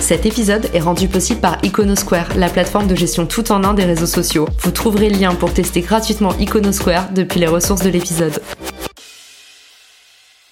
Cet épisode est rendu possible par Iconosquare, la plateforme de gestion tout en un des réseaux sociaux. Vous trouverez le lien pour tester gratuitement Iconosquare depuis les ressources de l'épisode.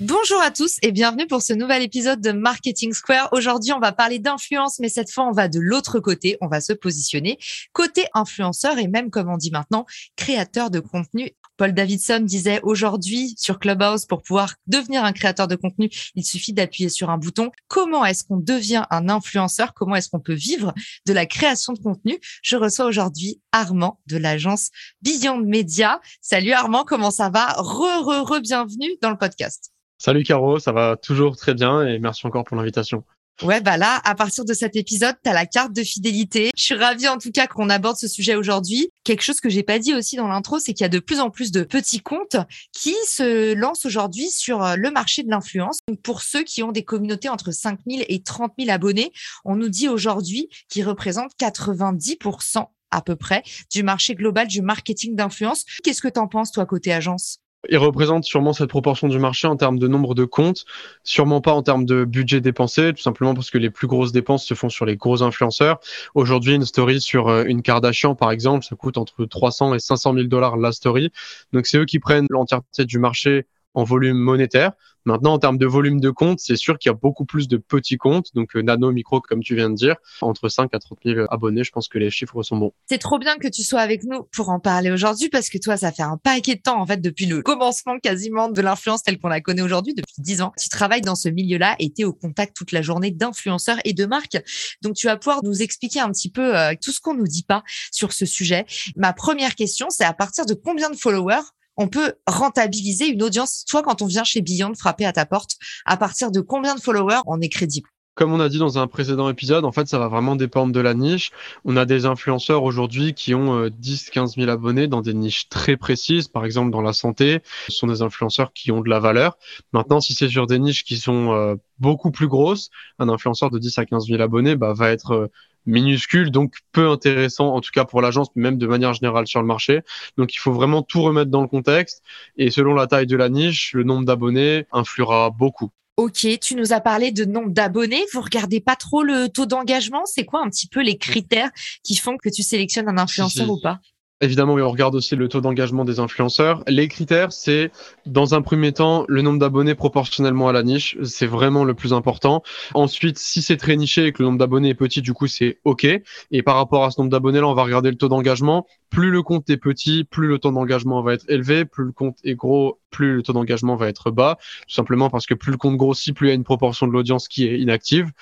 Bonjour à tous et bienvenue pour ce nouvel épisode de Marketing Square. Aujourd'hui, on va parler d'influence, mais cette fois, on va de l'autre côté. On va se positionner côté influenceur et même, comme on dit maintenant, créateur de contenu. Paul Davidson disait aujourd'hui sur Clubhouse, pour pouvoir devenir un créateur de contenu, il suffit d'appuyer sur un bouton. Comment est-ce qu'on devient un influenceur? Comment est-ce qu'on peut vivre de la création de contenu? Je reçois aujourd'hui Armand de l'agence Beyond Media. Salut Armand, comment ça va? Re, re, re, bienvenue dans le podcast. Salut Caro, ça va toujours très bien et merci encore pour l'invitation. Ouais, bah là, à partir de cet épisode, tu as la carte de fidélité. Je suis ravie en tout cas qu'on aborde ce sujet aujourd'hui. Quelque chose que j'ai pas dit aussi dans l'intro, c'est qu'il y a de plus en plus de petits comptes qui se lancent aujourd'hui sur euh, le marché de l'influence. Pour ceux qui ont des communautés entre 5 000 et 30 000 abonnés, on nous dit aujourd'hui qu'ils représentent 90% à peu près du marché global du marketing d'influence. Qu'est-ce que tu en penses, toi, côté agence? Il représente sûrement cette proportion du marché en termes de nombre de comptes, sûrement pas en termes de budget dépensé, tout simplement parce que les plus grosses dépenses se font sur les gros influenceurs. Aujourd'hui, une story sur euh, une Kardashian, par exemple, ça coûte entre 300 et 500 000 dollars la story. Donc, c'est eux qui prennent l'entièreté du marché en volume monétaire. Maintenant, en termes de volume de compte, c'est sûr qu'il y a beaucoup plus de petits comptes, donc euh, nano, micro, comme tu viens de dire, entre 5 à 30 000 abonnés. Je pense que les chiffres sont bons. C'est trop bien que tu sois avec nous pour en parler aujourd'hui parce que toi, ça fait un paquet de temps, en fait, depuis le commencement quasiment de l'influence telle qu'on la connaît aujourd'hui, depuis 10 ans. Tu travailles dans ce milieu-là et tu es au contact toute la journée d'influenceurs et de marques. Donc, tu vas pouvoir nous expliquer un petit peu euh, tout ce qu'on nous dit pas sur ce sujet. Ma première question, c'est à partir de combien de followers on peut rentabiliser une audience, soit quand on vient chez Beyond frapper à ta porte, à partir de combien de followers on est crédible? Comme on a dit dans un précédent épisode, en fait, ça va vraiment dépendre de la niche. On a des influenceurs aujourd'hui qui ont 10, 15 000 abonnés dans des niches très précises. Par exemple, dans la santé, ce sont des influenceurs qui ont de la valeur. Maintenant, si c'est sur des niches qui sont euh, beaucoup plus grosses, un influenceur de 10 à 15 000 abonnés bah, va être euh, minuscule, donc peu intéressant, en tout cas pour l'agence, mais même de manière générale sur le marché. Donc il faut vraiment tout remettre dans le contexte. Et selon la taille de la niche, le nombre d'abonnés influera beaucoup. Ok, tu nous as parlé de nombre d'abonnés. Vous regardez pas trop le taux d'engagement? C'est quoi un petit peu les critères qui font que tu sélectionnes un influenceur ou pas? Évidemment, on regarde aussi le taux d'engagement des influenceurs. Les critères, c'est dans un premier temps le nombre d'abonnés proportionnellement à la niche. C'est vraiment le plus important. Ensuite, si c'est très niché et que le nombre d'abonnés est petit, du coup, c'est OK. Et par rapport à ce nombre d'abonnés-là, on va regarder le taux d'engagement. Plus le compte est petit, plus le taux d'engagement va être élevé. Plus le compte est gros, plus le taux d'engagement va être bas. Tout simplement parce que plus le compte grossit, plus il y a une proportion de l'audience qui est inactive.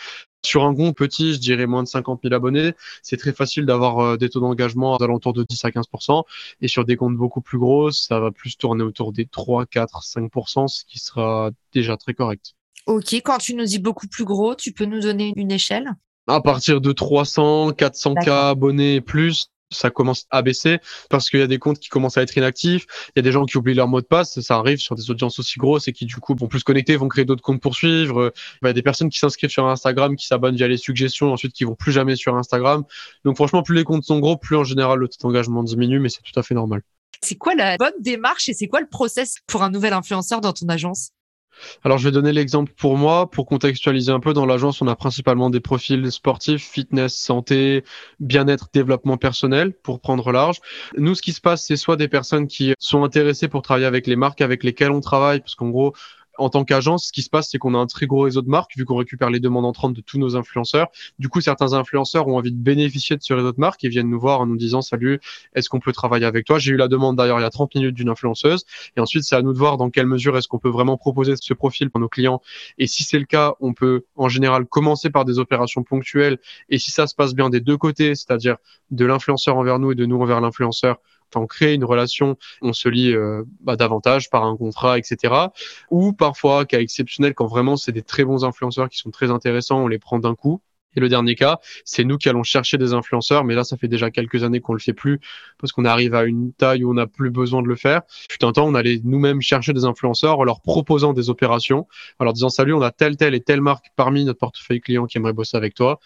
Sur un compte petit, je dirais moins de 50 000 abonnés, c'est très facile d'avoir euh, des taux d'engagement alentour de 10 à 15% Et sur des comptes beaucoup plus gros, ça va plus tourner autour des 3, 4, 5% ce qui sera déjà très correct. Ok, quand tu nous dis beaucoup plus gros, tu peux nous donner une échelle? À partir de 300, 400 k abonnés et plus, ça commence à baisser parce qu'il y a des comptes qui commencent à être inactifs, il y a des gens qui oublient leur mot de passe, ça arrive sur des audiences aussi grosses et qui du coup vont plus se connecter, vont créer d'autres comptes pour suivre. Il y a des personnes qui s'inscrivent sur Instagram, qui s'abonnent via les suggestions, ensuite qui vont plus jamais sur Instagram. Donc franchement, plus les comptes sont gros, plus en général le taux d'engagement diminue, mais c'est tout à fait normal. C'est quoi la bonne démarche et c'est quoi le process pour un nouvel influenceur dans ton agence? Alors, je vais donner l'exemple pour moi. Pour contextualiser un peu, dans l'agence, on a principalement des profils sportifs, fitness, santé, bien-être, développement personnel, pour prendre large. Nous, ce qui se passe, c'est soit des personnes qui sont intéressées pour travailler avec les marques avec lesquelles on travaille, parce qu'en gros, en tant qu'agence, ce qui se passe, c'est qu'on a un très gros réseau de marques, vu qu'on récupère les demandes entrantes de tous nos influenceurs. Du coup, certains influenceurs ont envie de bénéficier de ce réseau de marques et viennent nous voir en nous disant, salut, est-ce qu'on peut travailler avec toi? J'ai eu la demande d'ailleurs il y a 30 minutes d'une influenceuse. Et ensuite, c'est à nous de voir dans quelle mesure est-ce qu'on peut vraiment proposer ce profil pour nos clients. Et si c'est le cas, on peut en général commencer par des opérations ponctuelles. Et si ça se passe bien des deux côtés, c'est-à-dire de l'influenceur envers nous et de nous envers l'influenceur, on crée une relation, on se lie euh, bah, davantage par un contrat, etc. Ou parfois, cas exceptionnel, quand vraiment c'est des très bons influenceurs qui sont très intéressants, on les prend d'un coup. Et le dernier cas, c'est nous qui allons chercher des influenceurs, mais là, ça fait déjà quelques années qu'on le fait plus parce qu'on arrive à une taille où on n'a plus besoin de le faire. Fut un temps, on allait nous-mêmes chercher des influenceurs en leur proposant des opérations, en leur disant salut, on a telle, telle et telle marque parmi notre portefeuille client qui aimerait bosser avec toi.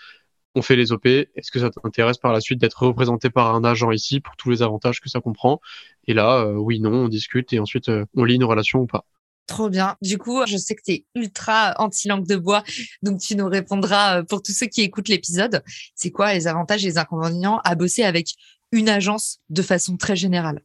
On fait les OP. Est-ce que ça t'intéresse par la suite d'être représenté par un agent ici pour tous les avantages que ça comprend? Et là, euh, oui, non, on discute et ensuite euh, on lit une relation ou pas. Trop bien. Du coup, je sais que tu es ultra anti-langue de bois, donc tu nous répondras euh, pour tous ceux qui écoutent l'épisode. C'est quoi les avantages et les inconvénients à bosser avec une agence de façon très générale?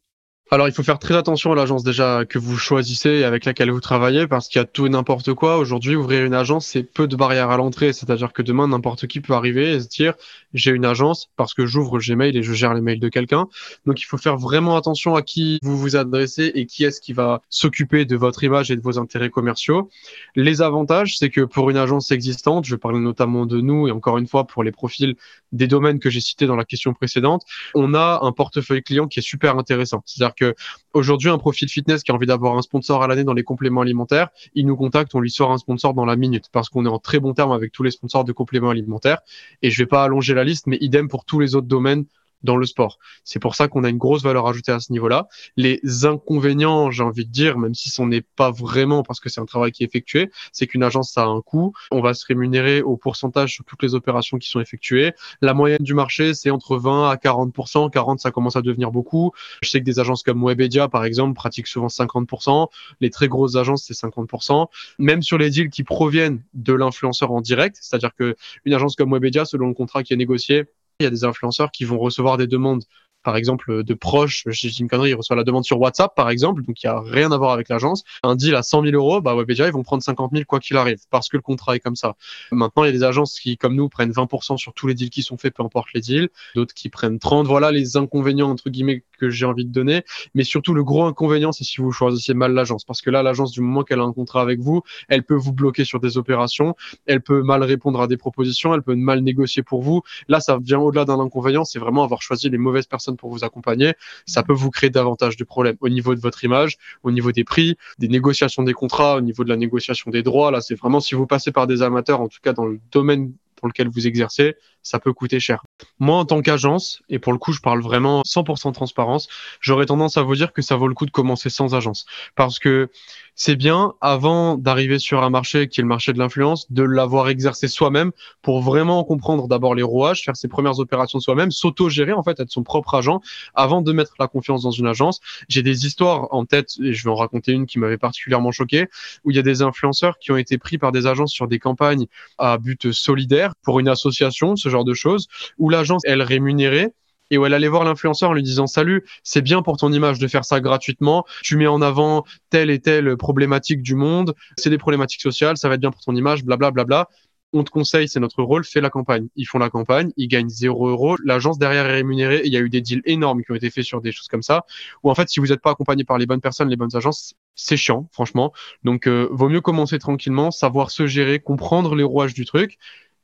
Alors, il faut faire très attention à l'agence déjà que vous choisissez et avec laquelle vous travaillez parce qu'il y a tout et n'importe quoi. Aujourd'hui, ouvrir une agence, c'est peu de barrières à l'entrée. C'est-à-dire que demain, n'importe qui peut arriver et se dire, j'ai une agence parce que j'ouvre Gmail et je gère les mails de quelqu'un. Donc, il faut faire vraiment attention à qui vous vous adressez et qui est-ce qui va s'occuper de votre image et de vos intérêts commerciaux. Les avantages, c'est que pour une agence existante, je parle notamment de nous et encore une fois pour les profils des domaines que j'ai cités dans la question précédente, on a un portefeuille client qui est super intéressant. C'est-à-dire que aujourd'hui, un profil fitness qui a envie d'avoir un sponsor à l'année dans les compléments alimentaires, il nous contacte, on lui sort un sponsor dans la minute parce qu'on est en très bon terme avec tous les sponsors de compléments alimentaires. Et je vais pas allonger la liste, mais idem pour tous les autres domaines dans le sport. C'est pour ça qu'on a une grosse valeur ajoutée à ce niveau-là. Les inconvénients, j'ai envie de dire, même si ce n'est pas vraiment parce que c'est un travail qui est effectué, c'est qu'une agence, ça a un coût. On va se rémunérer au pourcentage sur toutes les opérations qui sont effectuées. La moyenne du marché, c'est entre 20 à 40%. 40, ça commence à devenir beaucoup. Je sais que des agences comme Webedia, par exemple, pratiquent souvent 50%. Les très grosses agences, c'est 50%. Même sur les deals qui proviennent de l'influenceur en direct, c'est-à-dire que une agence comme Webedia, selon le contrat qui est négocié, il y a des influenceurs qui vont recevoir des demandes par exemple, de proches, je dis une connerie, il reçoit la demande sur WhatsApp, par exemple, donc il n'y a rien à voir avec l'agence. Un deal à 100 000 euros, bah Webedia, ils vont prendre 50 000 quoi qu'il arrive, parce que le contrat est comme ça. Maintenant, il y a des agences qui, comme nous, prennent 20% sur tous les deals qui sont faits, peu importe les deals. D'autres qui prennent 30. Voilà les inconvénients, entre guillemets, que j'ai envie de donner. Mais surtout, le gros inconvénient, c'est si vous choisissez mal l'agence. Parce que là, l'agence, du moment qu'elle a un contrat avec vous, elle peut vous bloquer sur des opérations, elle peut mal répondre à des propositions, elle peut mal négocier pour vous. Là, ça vient au-delà d'un inconvénient, c'est vraiment avoir choisi les mauvaises personnes pour vous accompagner ça peut vous créer davantage de problèmes au niveau de votre image, au niveau des prix, des négociations des contrats, au niveau de la négociation des droits. Là, c'est vraiment si vous passez par des amateurs, en tout cas dans le domaine dans lequel vous exercez, ça peut coûter cher. Moi, en tant qu'agence, et pour le coup, je parle vraiment 100% transparence, j'aurais tendance à vous dire que ça vaut le coup de commencer sans agence. Parce que c'est bien, avant d'arriver sur un marché qui est le marché de l'influence, de l'avoir exercé soi-même pour vraiment comprendre d'abord les rouages, faire ses premières opérations soi-même, s'auto-gérer, en fait, être son propre agent avant de mettre la confiance dans une agence. J'ai des histoires en tête, et je vais en raconter une qui m'avait particulièrement choqué, où il y a des influenceurs qui ont été pris par des agences sur des campagnes à but solidaire pour une association, ce genre de choses, où l'agence, elle rémunérait et où elle allait voir l'influenceur en lui disant salut, c'est bien pour ton image de faire ça gratuitement, tu mets en avant telle et telle problématique du monde, c'est des problématiques sociales, ça va être bien pour ton image, blablabla. Bla, bla, bla. On te conseille, c'est notre rôle, fais la campagne. Ils font la campagne, ils gagnent 0 euros. L'agence derrière est rémunérée. il y a eu des deals énormes qui ont été faits sur des choses comme ça. Ou en fait, si vous n'êtes pas accompagné par les bonnes personnes, les bonnes agences, c'est chiant, franchement. Donc, euh, vaut mieux commencer tranquillement, savoir se gérer, comprendre les rouages du truc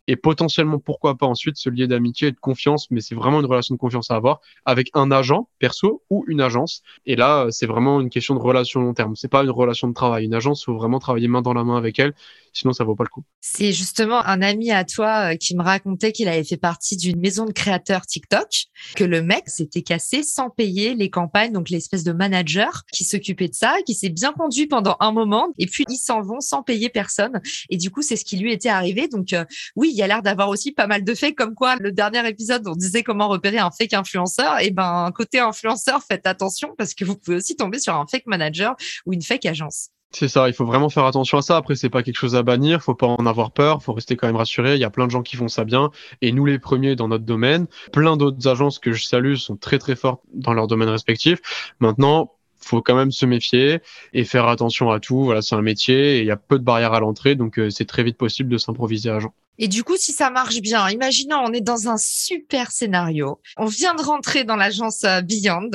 et potentiellement, pourquoi pas ensuite se lier d'amitié et de confiance, mais c'est vraiment une relation de confiance à avoir avec un agent perso ou une agence. Et là, c'est vraiment une question de relation long terme. C'est pas une relation de travail. Une agence, faut vraiment travailler main dans la main avec elle, sinon ça vaut pas le coup. C'est justement un ami à toi euh, qui me racontait qu'il avait fait partie d'une maison de créateurs TikTok, que le mec s'était cassé sans payer les campagnes, donc l'espèce de manager qui s'occupait de ça, qui s'est bien conduit pendant un moment, et puis ils s'en vont sans payer personne. Et du coup, c'est ce qui lui était arrivé. Donc euh, oui, il y a l'air d'avoir aussi pas mal de faits, comme quoi le dernier épisode, on disait comment repérer un fake influenceur. Et ben, côté influenceur, faites attention parce que vous pouvez aussi tomber sur un fake manager ou une fake agence. C'est ça, il faut vraiment faire attention à ça. Après, c'est pas quelque chose à bannir, faut pas en avoir peur, faut rester quand même rassuré. Il y a plein de gens qui font ça bien, et nous les premiers dans notre domaine. Plein d'autres agences que je salue sont très très fortes dans leur domaine respectif. Maintenant, faut quand même se méfier et faire attention à tout. Voilà, c'est un métier et il y a peu de barrières à l'entrée, donc euh, c'est très vite possible de s'improviser agent. Et du coup, si ça marche bien, imaginons on est dans un super scénario, on vient de rentrer dans l'agence euh, Beyond.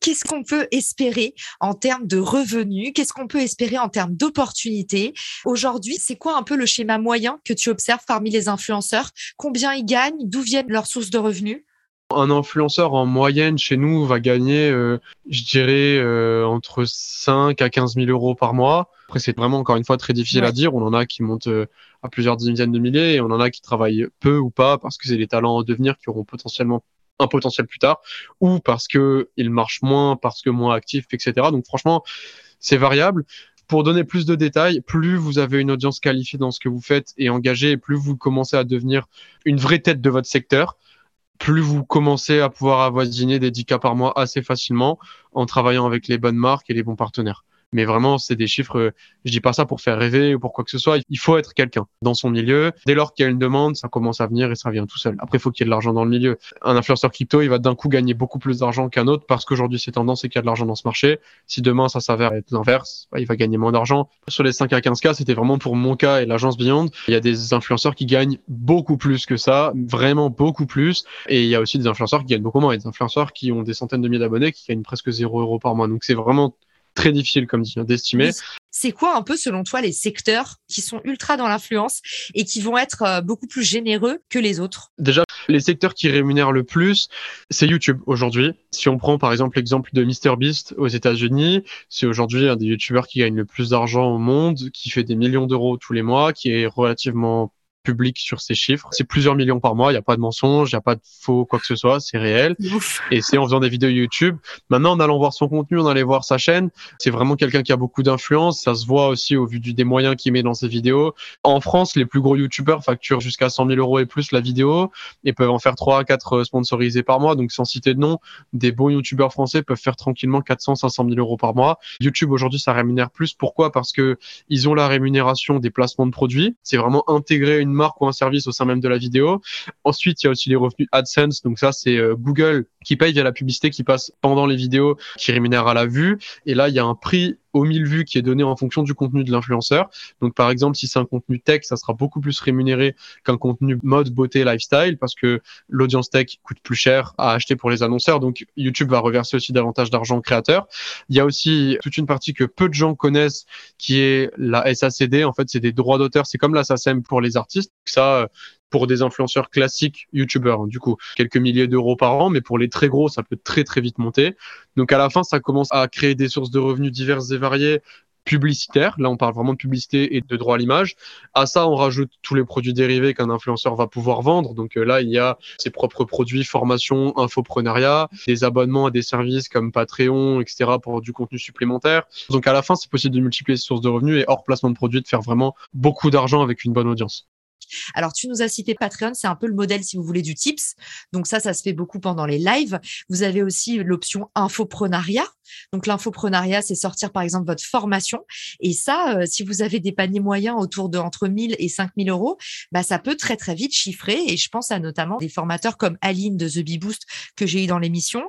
Qu'est-ce qu'on peut espérer en termes de revenus? Qu'est-ce qu'on peut espérer en termes d'opportunités? Aujourd'hui, c'est quoi un peu le schéma moyen que tu observes parmi les influenceurs? Combien ils gagnent? D'où viennent leurs sources de revenus? Un influenceur en moyenne chez nous va gagner, euh, je dirais, euh, entre 5 à 15 000 euros par mois. Après, c'est vraiment encore une fois très difficile à dire. On en a qui montent euh, à plusieurs dizaines de milliers et on en a qui travaillent peu ou pas parce que c'est des talents en devenir qui auront potentiellement un potentiel plus tard ou parce que ils marchent moins, parce que moins actifs, etc. Donc franchement, c'est variable. Pour donner plus de détails, plus vous avez une audience qualifiée dans ce que vous faites et engagée, plus vous commencez à devenir une vraie tête de votre secteur plus vous commencez à pouvoir avoisiner des 10 cas par mois assez facilement en travaillant avec les bonnes marques et les bons partenaires. Mais vraiment, c'est des chiffres, je dis pas ça pour faire rêver ou pour quoi que ce soit. Il faut être quelqu'un dans son milieu. Dès lors qu'il y a une demande, ça commence à venir et ça vient tout seul. Après, il faut qu'il y ait de l'argent dans le milieu. Un influenceur crypto, il va d'un coup gagner beaucoup plus d'argent qu'un autre parce qu'aujourd'hui, c'est tendance et qu'il y a de l'argent dans ce marché. Si demain, ça s'avère être l'inverse, bah, il va gagner moins d'argent. Sur les 5 à 15 cas, c'était vraiment pour mon cas et l'agence Beyond. Il y a des influenceurs qui gagnent beaucoup plus que ça, vraiment beaucoup plus. Et il y a aussi des influenceurs qui gagnent beaucoup moins. Il y a des influenceurs qui ont des centaines de milliers d'abonnés qui gagnent presque 0 euros par mois. Donc c'est vraiment très difficile, comme dit, hein, d'estimer. C'est quoi un peu, selon toi, les secteurs qui sont ultra dans l'influence et qui vont être euh, beaucoup plus généreux que les autres? Déjà, les secteurs qui rémunèrent le plus, c'est YouTube aujourd'hui. Si on prend par exemple l'exemple de MrBeast aux États-Unis, c'est aujourd'hui un des YouTubeurs qui gagne le plus d'argent au monde, qui fait des millions d'euros tous les mois, qui est relativement public sur ces chiffres. C'est plusieurs millions par mois, il n'y a pas de mensonge, il n'y a pas de faux quoi que ce soit, c'est réel. Et c'est en faisant des vidéos YouTube. Maintenant, en allant voir son contenu, en allant voir sa chaîne, c'est vraiment quelqu'un qui a beaucoup d'influence. Ça se voit aussi au vu du, des moyens qu'il met dans ses vidéos. En France, les plus gros YouTubeurs facturent jusqu'à 100 000 euros et plus la vidéo et peuvent en faire 3 à 4 euh, sponsorisés par mois. Donc, sans citer de nom, des bons YouTubeurs français peuvent faire tranquillement 400, 500 000 euros par mois. YouTube, aujourd'hui, ça rémunère plus. Pourquoi? Parce que ils ont la rémunération des placements de produits. C'est vraiment intégrer une marque ou un service au sein même de la vidéo. Ensuite, il y a aussi les revenus AdSense. Donc ça, c'est euh, Google qui paye via la publicité qui passe pendant les vidéos, qui rémunère à la vue. Et là, il y a un prix aux 1000 vues qui est donné en fonction du contenu de l'influenceur. Donc par exemple, si c'est un contenu tech, ça sera beaucoup plus rémunéré qu'un contenu mode, beauté, lifestyle, parce que l'audience tech coûte plus cher à acheter pour les annonceurs. Donc YouTube va reverser aussi davantage d'argent aux créateurs. Il y a aussi toute une partie que peu de gens connaissent, qui est la SACD. En fait, c'est des droits d'auteur. C'est comme la SACEM pour les artistes. Ça, pour des influenceurs classiques youtubeurs. Hein, du coup, quelques milliers d'euros par an, mais pour les très gros, ça peut très très vite monter. Donc à la fin, ça commence à créer des sources de revenus diverses et variées publicitaires. Là, on parle vraiment de publicité et de droit à l'image. À ça, on rajoute tous les produits dérivés qu'un influenceur va pouvoir vendre. Donc euh, là, il y a ses propres produits, formation, infoprenariat, des abonnements à des services comme Patreon, etc. pour du contenu supplémentaire. Donc à la fin, c'est possible de multiplier ces sources de revenus et hors placement de produits, de faire vraiment beaucoup d'argent avec une bonne audience. Alors, tu nous as cité Patreon, c'est un peu le modèle, si vous voulez, du tips. Donc ça, ça se fait beaucoup pendant les lives. Vous avez aussi l'option infoprenariat. Donc l'infoprenariat, c'est sortir par exemple votre formation. Et ça, euh, si vous avez des paniers moyens autour de entre 1000 et 5000 euros, bah, ça peut très très vite chiffrer. Et je pense à notamment des formateurs comme Aline de The Bee Boost que j'ai eu dans l'émission.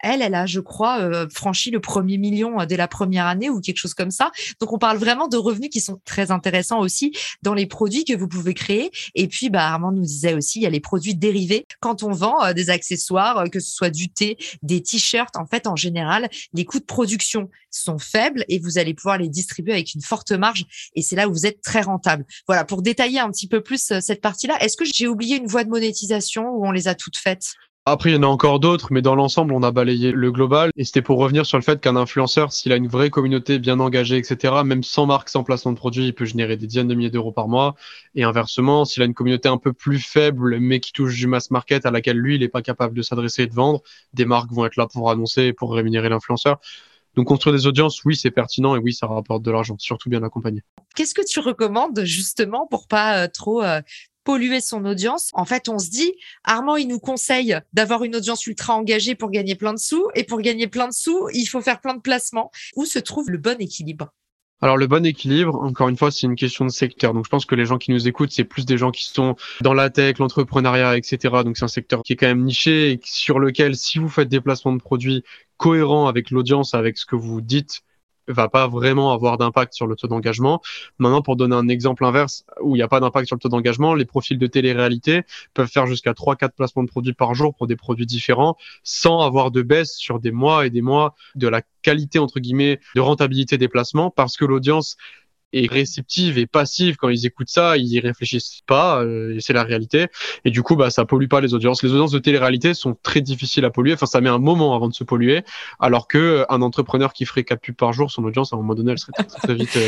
Elle, elle a, je crois, euh, franchi le premier million euh, dès la première année ou quelque chose comme ça. Donc on parle vraiment de revenus qui sont très intéressants aussi dans les produits que vous pouvez créer. Et puis, bah, Armand nous disait aussi, il y a les produits dérivés. Quand on vend des accessoires, que ce soit du thé, des t-shirts, en fait, en général, les coûts de production sont faibles et vous allez pouvoir les distribuer avec une forte marge et c'est là où vous êtes très rentable. Voilà, pour détailler un petit peu plus euh, cette partie-là, est-ce que j'ai oublié une voie de monétisation ou on les a toutes faites? Après, il y en a encore d'autres, mais dans l'ensemble, on a balayé le global. Et c'était pour revenir sur le fait qu'un influenceur, s'il a une vraie communauté bien engagée, etc., même sans marque, sans placement de produit, il peut générer des dizaines de milliers d'euros par mois. Et inversement, s'il a une communauté un peu plus faible, mais qui touche du mass market à laquelle lui, il n'est pas capable de s'adresser et de vendre, des marques vont être là pour annoncer et pour rémunérer l'influenceur. Donc construire des audiences, oui, c'est pertinent et oui, ça rapporte de l'argent, surtout bien accompagné. Qu'est-ce que tu recommandes justement pour pas euh, trop euh, polluer son audience. En fait, on se dit, Armand, il nous conseille d'avoir une audience ultra engagée pour gagner plein de sous. Et pour gagner plein de sous, il faut faire plein de placements. Où se trouve le bon équilibre? Alors le bon équilibre, encore une fois, c'est une question de secteur. Donc je pense que les gens qui nous écoutent, c'est plus des gens qui sont dans la tech, l'entrepreneuriat, etc. Donc c'est un secteur qui est quand même niché et sur lequel, si vous faites des placements de produits cohérents avec l'audience, avec ce que vous dites, va pas vraiment avoir d'impact sur le taux d'engagement. Maintenant, pour donner un exemple inverse où il n'y a pas d'impact sur le taux d'engagement, les profils de télé-réalité peuvent faire jusqu'à 3-4 placements de produits par jour pour des produits différents sans avoir de baisse sur des mois et des mois de la qualité, entre guillemets, de rentabilité des placements parce que l'audience est réceptive et passive quand ils écoutent ça, ils y réfléchissent pas, et c'est la réalité. Et du coup, bah, ça pollue pas les audiences. Les audiences de télé-réalité sont très difficiles à polluer. Enfin, ça met un moment avant de se polluer, alors que un entrepreneur qui ferait 4 pubs par jour, son audience à un moment donné, elle serait très, très vite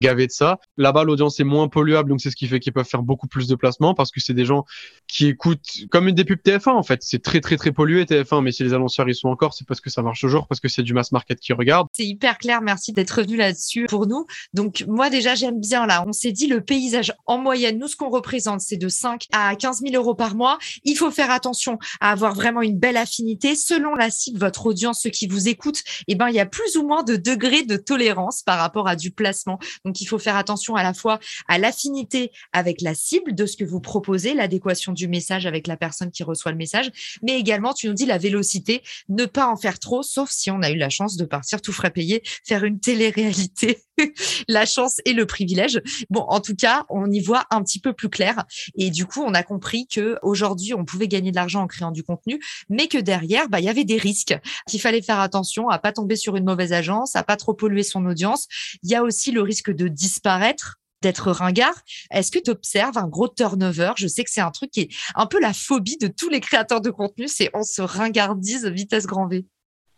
gavée de ça. Là-bas, l'audience est moins polluable, donc c'est ce qui fait qu'ils peuvent faire beaucoup plus de placements parce que c'est des gens qui écoutent comme une des pubs TF1 en fait. C'est très très très pollué TF1, mais si les annonceurs ils sont encore, c'est parce que ça marche toujours, parce que c'est du mass market qui regarde. C'est hyper clair, merci d'être revenu là-dessus pour nous. Donc moi déjà j'aime bien là, on s'est dit le paysage en moyenne, nous ce qu'on représente c'est de 5 à 15 000 euros par mois. Il faut faire attention à avoir vraiment une belle affinité selon la cible, votre audience, ceux qui vous écoutent. Eh ben il y a plus ou moins de degrés de tolérance par rapport à du placement. Donc il faut faire attention à la fois à l'affinité avec la cible de ce que vous proposez, l'adéquation du message avec la personne qui reçoit le message, mais également, tu nous dis la vélocité, ne pas en faire trop, sauf si on a eu la chance de partir tout frais payé, faire une télé-réalité, la chance et le privilège. Bon, en tout cas, on y voit un petit peu plus clair. Et du coup, on a compris que aujourd'hui, on pouvait gagner de l'argent en créant du contenu, mais que derrière, bah, il y avait des risques, qu'il fallait faire attention à pas tomber sur une mauvaise agence, à pas trop polluer son audience. Il y a aussi le risque de disparaître d'être ringard. Est-ce que tu observes un gros turnover? Je sais que c'est un truc qui est un peu la phobie de tous les créateurs de contenu, c'est on se ringardise vitesse grand V.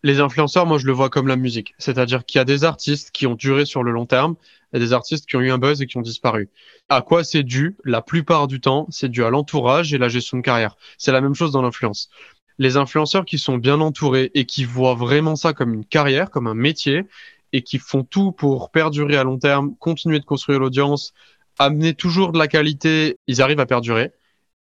Les influenceurs, moi je le vois comme la musique, c'est-à-dire qu'il y a des artistes qui ont duré sur le long terme et des artistes qui ont eu un buzz et qui ont disparu. À quoi c'est dû? La plupart du temps, c'est dû à l'entourage et la gestion de carrière. C'est la même chose dans l'influence. Les influenceurs qui sont bien entourés et qui voient vraiment ça comme une carrière, comme un métier, et qui font tout pour perdurer à long terme, continuer de construire l'audience, amener toujours de la qualité, ils arrivent à perdurer.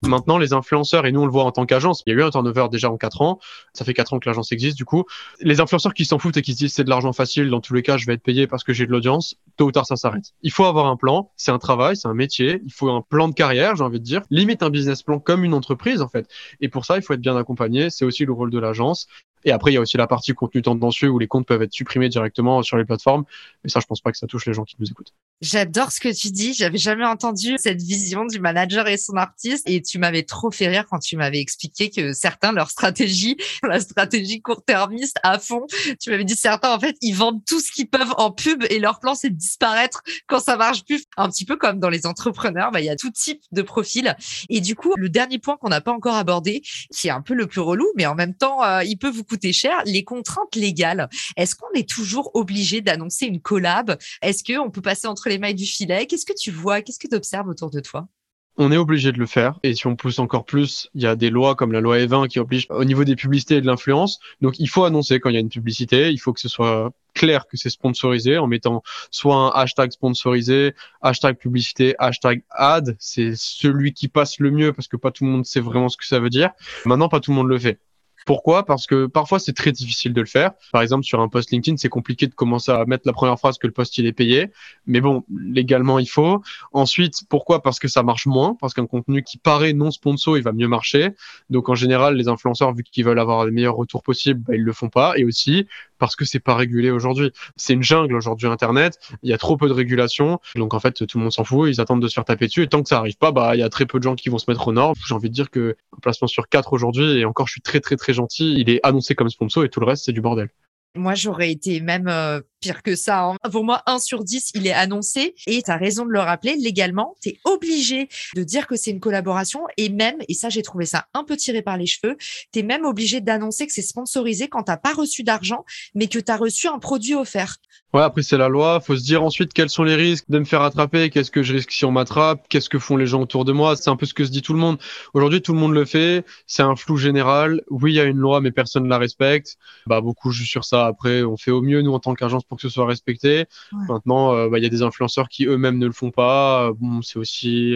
Maintenant, les influenceurs, et nous on le voit en tant qu'agence, il y a eu un turnover déjà en 4 ans, ça fait 4 ans que l'agence existe du coup. Les influenceurs qui s'en foutent et qui se disent c'est de l'argent facile, dans tous les cas je vais être payé parce que j'ai de l'audience, tôt ou tard ça s'arrête. Il faut avoir un plan, c'est un travail, c'est un métier, il faut un plan de carrière, j'ai envie de dire, limite un business plan comme une entreprise en fait. Et pour ça, il faut être bien accompagné, c'est aussi le rôle de l'agence. Et après, il y a aussi la partie contenu tendancieux où les comptes peuvent être supprimés directement sur les plateformes. Mais ça, je pense pas que ça touche les gens qui nous écoutent. J'adore ce que tu dis. J'avais jamais entendu cette vision du manager et son artiste. Et tu m'avais trop fait rire quand tu m'avais expliqué que certains, leur stratégie, la stratégie court-termiste à fond, tu m'avais dit certains, en fait, ils vendent tout ce qu'ils peuvent en pub et leur plan, c'est de disparaître quand ça marche plus. Un petit peu comme dans les entrepreneurs, bah, il y a tout type de profil. Et du coup, le dernier point qu'on n'a pas encore abordé, qui est un peu le plus relou, mais en même temps, euh, il peut vous coûter cher, les contraintes légales. Est-ce qu'on est toujours obligé d'annoncer une collab? Est-ce qu'on peut passer entre les mailles du filet? Qu'est-ce que tu vois? Qu'est-ce que tu observes autour de toi? On est obligé de le faire. Et si on pousse encore plus, il y a des lois comme la loi E20 qui obligent au niveau des publicités et de l'influence. Donc il faut annoncer quand il y a une publicité. Il faut que ce soit clair que c'est sponsorisé en mettant soit un hashtag sponsorisé, hashtag publicité, hashtag ad. C'est celui qui passe le mieux parce que pas tout le monde sait vraiment ce que ça veut dire. Maintenant, pas tout le monde le fait. Pourquoi? Parce que parfois c'est très difficile de le faire. Par exemple, sur un post LinkedIn, c'est compliqué de commencer à mettre la première phrase que le post il est payé. Mais bon, légalement il faut. Ensuite, pourquoi? Parce que ça marche moins. Parce qu'un contenu qui paraît non sponsor, il va mieux marcher. Donc en général, les influenceurs, vu qu'ils veulent avoir les meilleurs retours possibles, bah, ils le font pas. Et aussi parce que c'est pas régulé aujourd'hui. C'est une jungle aujourd'hui Internet. Il y a trop peu de régulation. Donc en fait, tout le monde s'en fout. Ils attendent de se faire taper dessus. Et tant que ça arrive pas, bah il y a très peu de gens qui vont se mettre au nord. J'ai envie de dire que placement sur quatre aujourd'hui, et encore je suis très très très gentil, il est annoncé comme sponsor et tout le reste c'est du bordel. Moi, j'aurais été même euh, pire que ça. Hein. Pour moi, 1 sur 10, il est annoncé. Et tu raison de le rappeler, légalement, tu es obligé de dire que c'est une collaboration. Et même, et ça, j'ai trouvé ça un peu tiré par les cheveux, tu es même obligé d'annoncer que c'est sponsorisé quand tu pas reçu d'argent, mais que tu as reçu un produit offert. Ouais, après c'est la loi. Faut se dire ensuite quels sont les risques de me faire attraper, qu'est-ce que je risque si on m'attrape, qu'est-ce que font les gens autour de moi. C'est un peu ce que se dit tout le monde. Aujourd'hui, tout le monde le fait. C'est un flou général. Oui, il y a une loi, mais personne ne la respecte. Bah beaucoup jouent sur ça. Après, on fait au mieux nous en tant qu'agence pour que ce soit respecté. Maintenant, euh, bah, il y a des influenceurs qui eux-mêmes ne le font pas. Bon, c'est aussi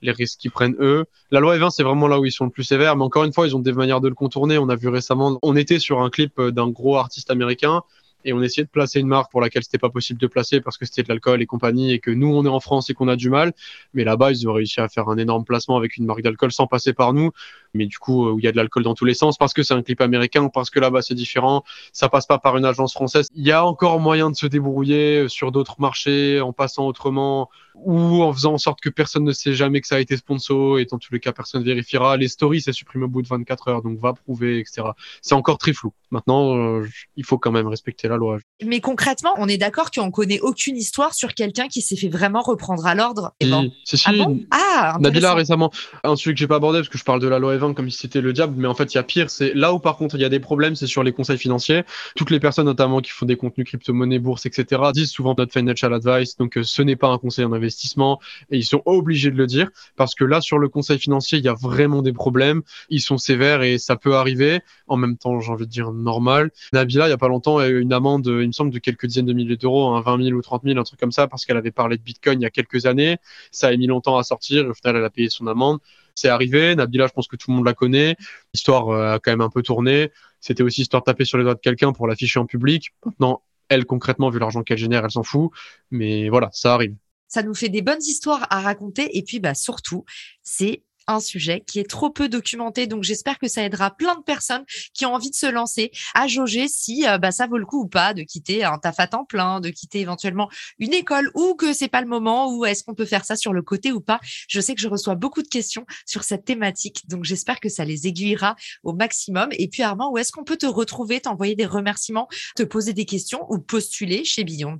les risques qu'ils prennent eux. La loi E20, c'est vraiment là où ils sont le plus sévères. Mais encore une fois, ils ont des manières de le contourner. On a vu récemment, on était sur un clip d'un gros artiste américain et on essayait de placer une marque pour laquelle c'était pas possible de placer parce que c'était de l'alcool et compagnie et que nous on est en France et qu'on a du mal. Mais là-bas, ils ont réussi à faire un énorme placement avec une marque d'alcool sans passer par nous. Mais du coup, euh, où il y a de l'alcool dans tous les sens parce que c'est un clip américain, parce que là-bas c'est différent. Ça passe pas par une agence française. Il y a encore moyen de se débrouiller sur d'autres marchés en passant autrement. ou en faisant en sorte que personne ne sait jamais que ça a été sponsor et dans tous les cas personne vérifiera. Les stories c'est supprimé au bout de 24 heures donc va prouver etc. C'est encore très flou. Maintenant euh, il faut quand même respecter la loi. Mais concrètement on est d'accord qu'on connaît aucune histoire sur quelqu'un qui s'est fait vraiment reprendre à l'ordre. Si, bon. si, ah, bon? Ah Nabila récemment un sujet que j'ai pas abordé parce que je parle de la loi Evin comme si c'était le diable mais en fait il y a pire c'est là où par contre il y a des problèmes c'est sur les conseils financiers. Toutes les personnes notamment qui font des contenus crypto-monnaie, bourse etc disent souvent notre financial advice donc euh, ce n'est pas un conseil en investissement et ils sont obligés de le dire parce que là sur le conseil financier il y a vraiment des problèmes ils sont sévères et ça peut arriver en même temps j'ai envie de dire normal Nabila il y a pas longtemps a eu une amende il me semble de quelques dizaines de milliers d'euros hein, 20 000 ou 30 000 un truc comme ça parce qu'elle avait parlé de Bitcoin il y a quelques années ça a mis longtemps à sortir au final elle a payé son amende c'est arrivé. Nabila, je pense que tout le monde la connaît. L'histoire euh, a quand même un peu tourné. C'était aussi histoire de taper sur les doigts de quelqu'un pour l'afficher en public. Maintenant, elle, concrètement, vu l'argent qu'elle génère, elle s'en fout. Mais voilà, ça arrive. Ça nous fait des bonnes histoires à raconter. Et puis, bah, surtout, c'est un sujet qui est trop peu documenté. Donc, j'espère que ça aidera plein de personnes qui ont envie de se lancer à jauger si euh, bah, ça vaut le coup ou pas de quitter un taf à temps plein, de quitter éventuellement une école ou que c'est pas le moment ou est-ce qu'on peut faire ça sur le côté ou pas. Je sais que je reçois beaucoup de questions sur cette thématique. Donc, j'espère que ça les aiguillera au maximum. Et puis, Armand, où est-ce qu'on peut te retrouver, t'envoyer des remerciements, te poser des questions ou postuler chez Beyond?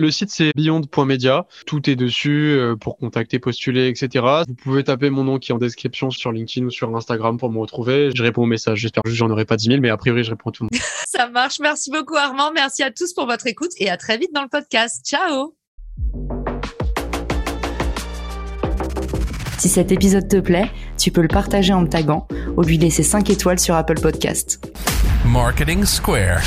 Le site c'est beyond.media. Tout est dessus euh, pour contacter, postuler, etc. Vous pouvez taper mon nom qui est en description sur LinkedIn ou sur Instagram pour me retrouver. Je réponds aux messages. J'espère que j'en aurai pas 10 000, mais a priori, je réponds à tout le monde. Ça marche. Merci beaucoup, Armand. Merci à tous pour votre écoute et à très vite dans le podcast. Ciao! Si cet épisode te plaît, tu peux le partager en me taguant ou lui laisser 5 étoiles sur Apple Podcast. Marketing Square.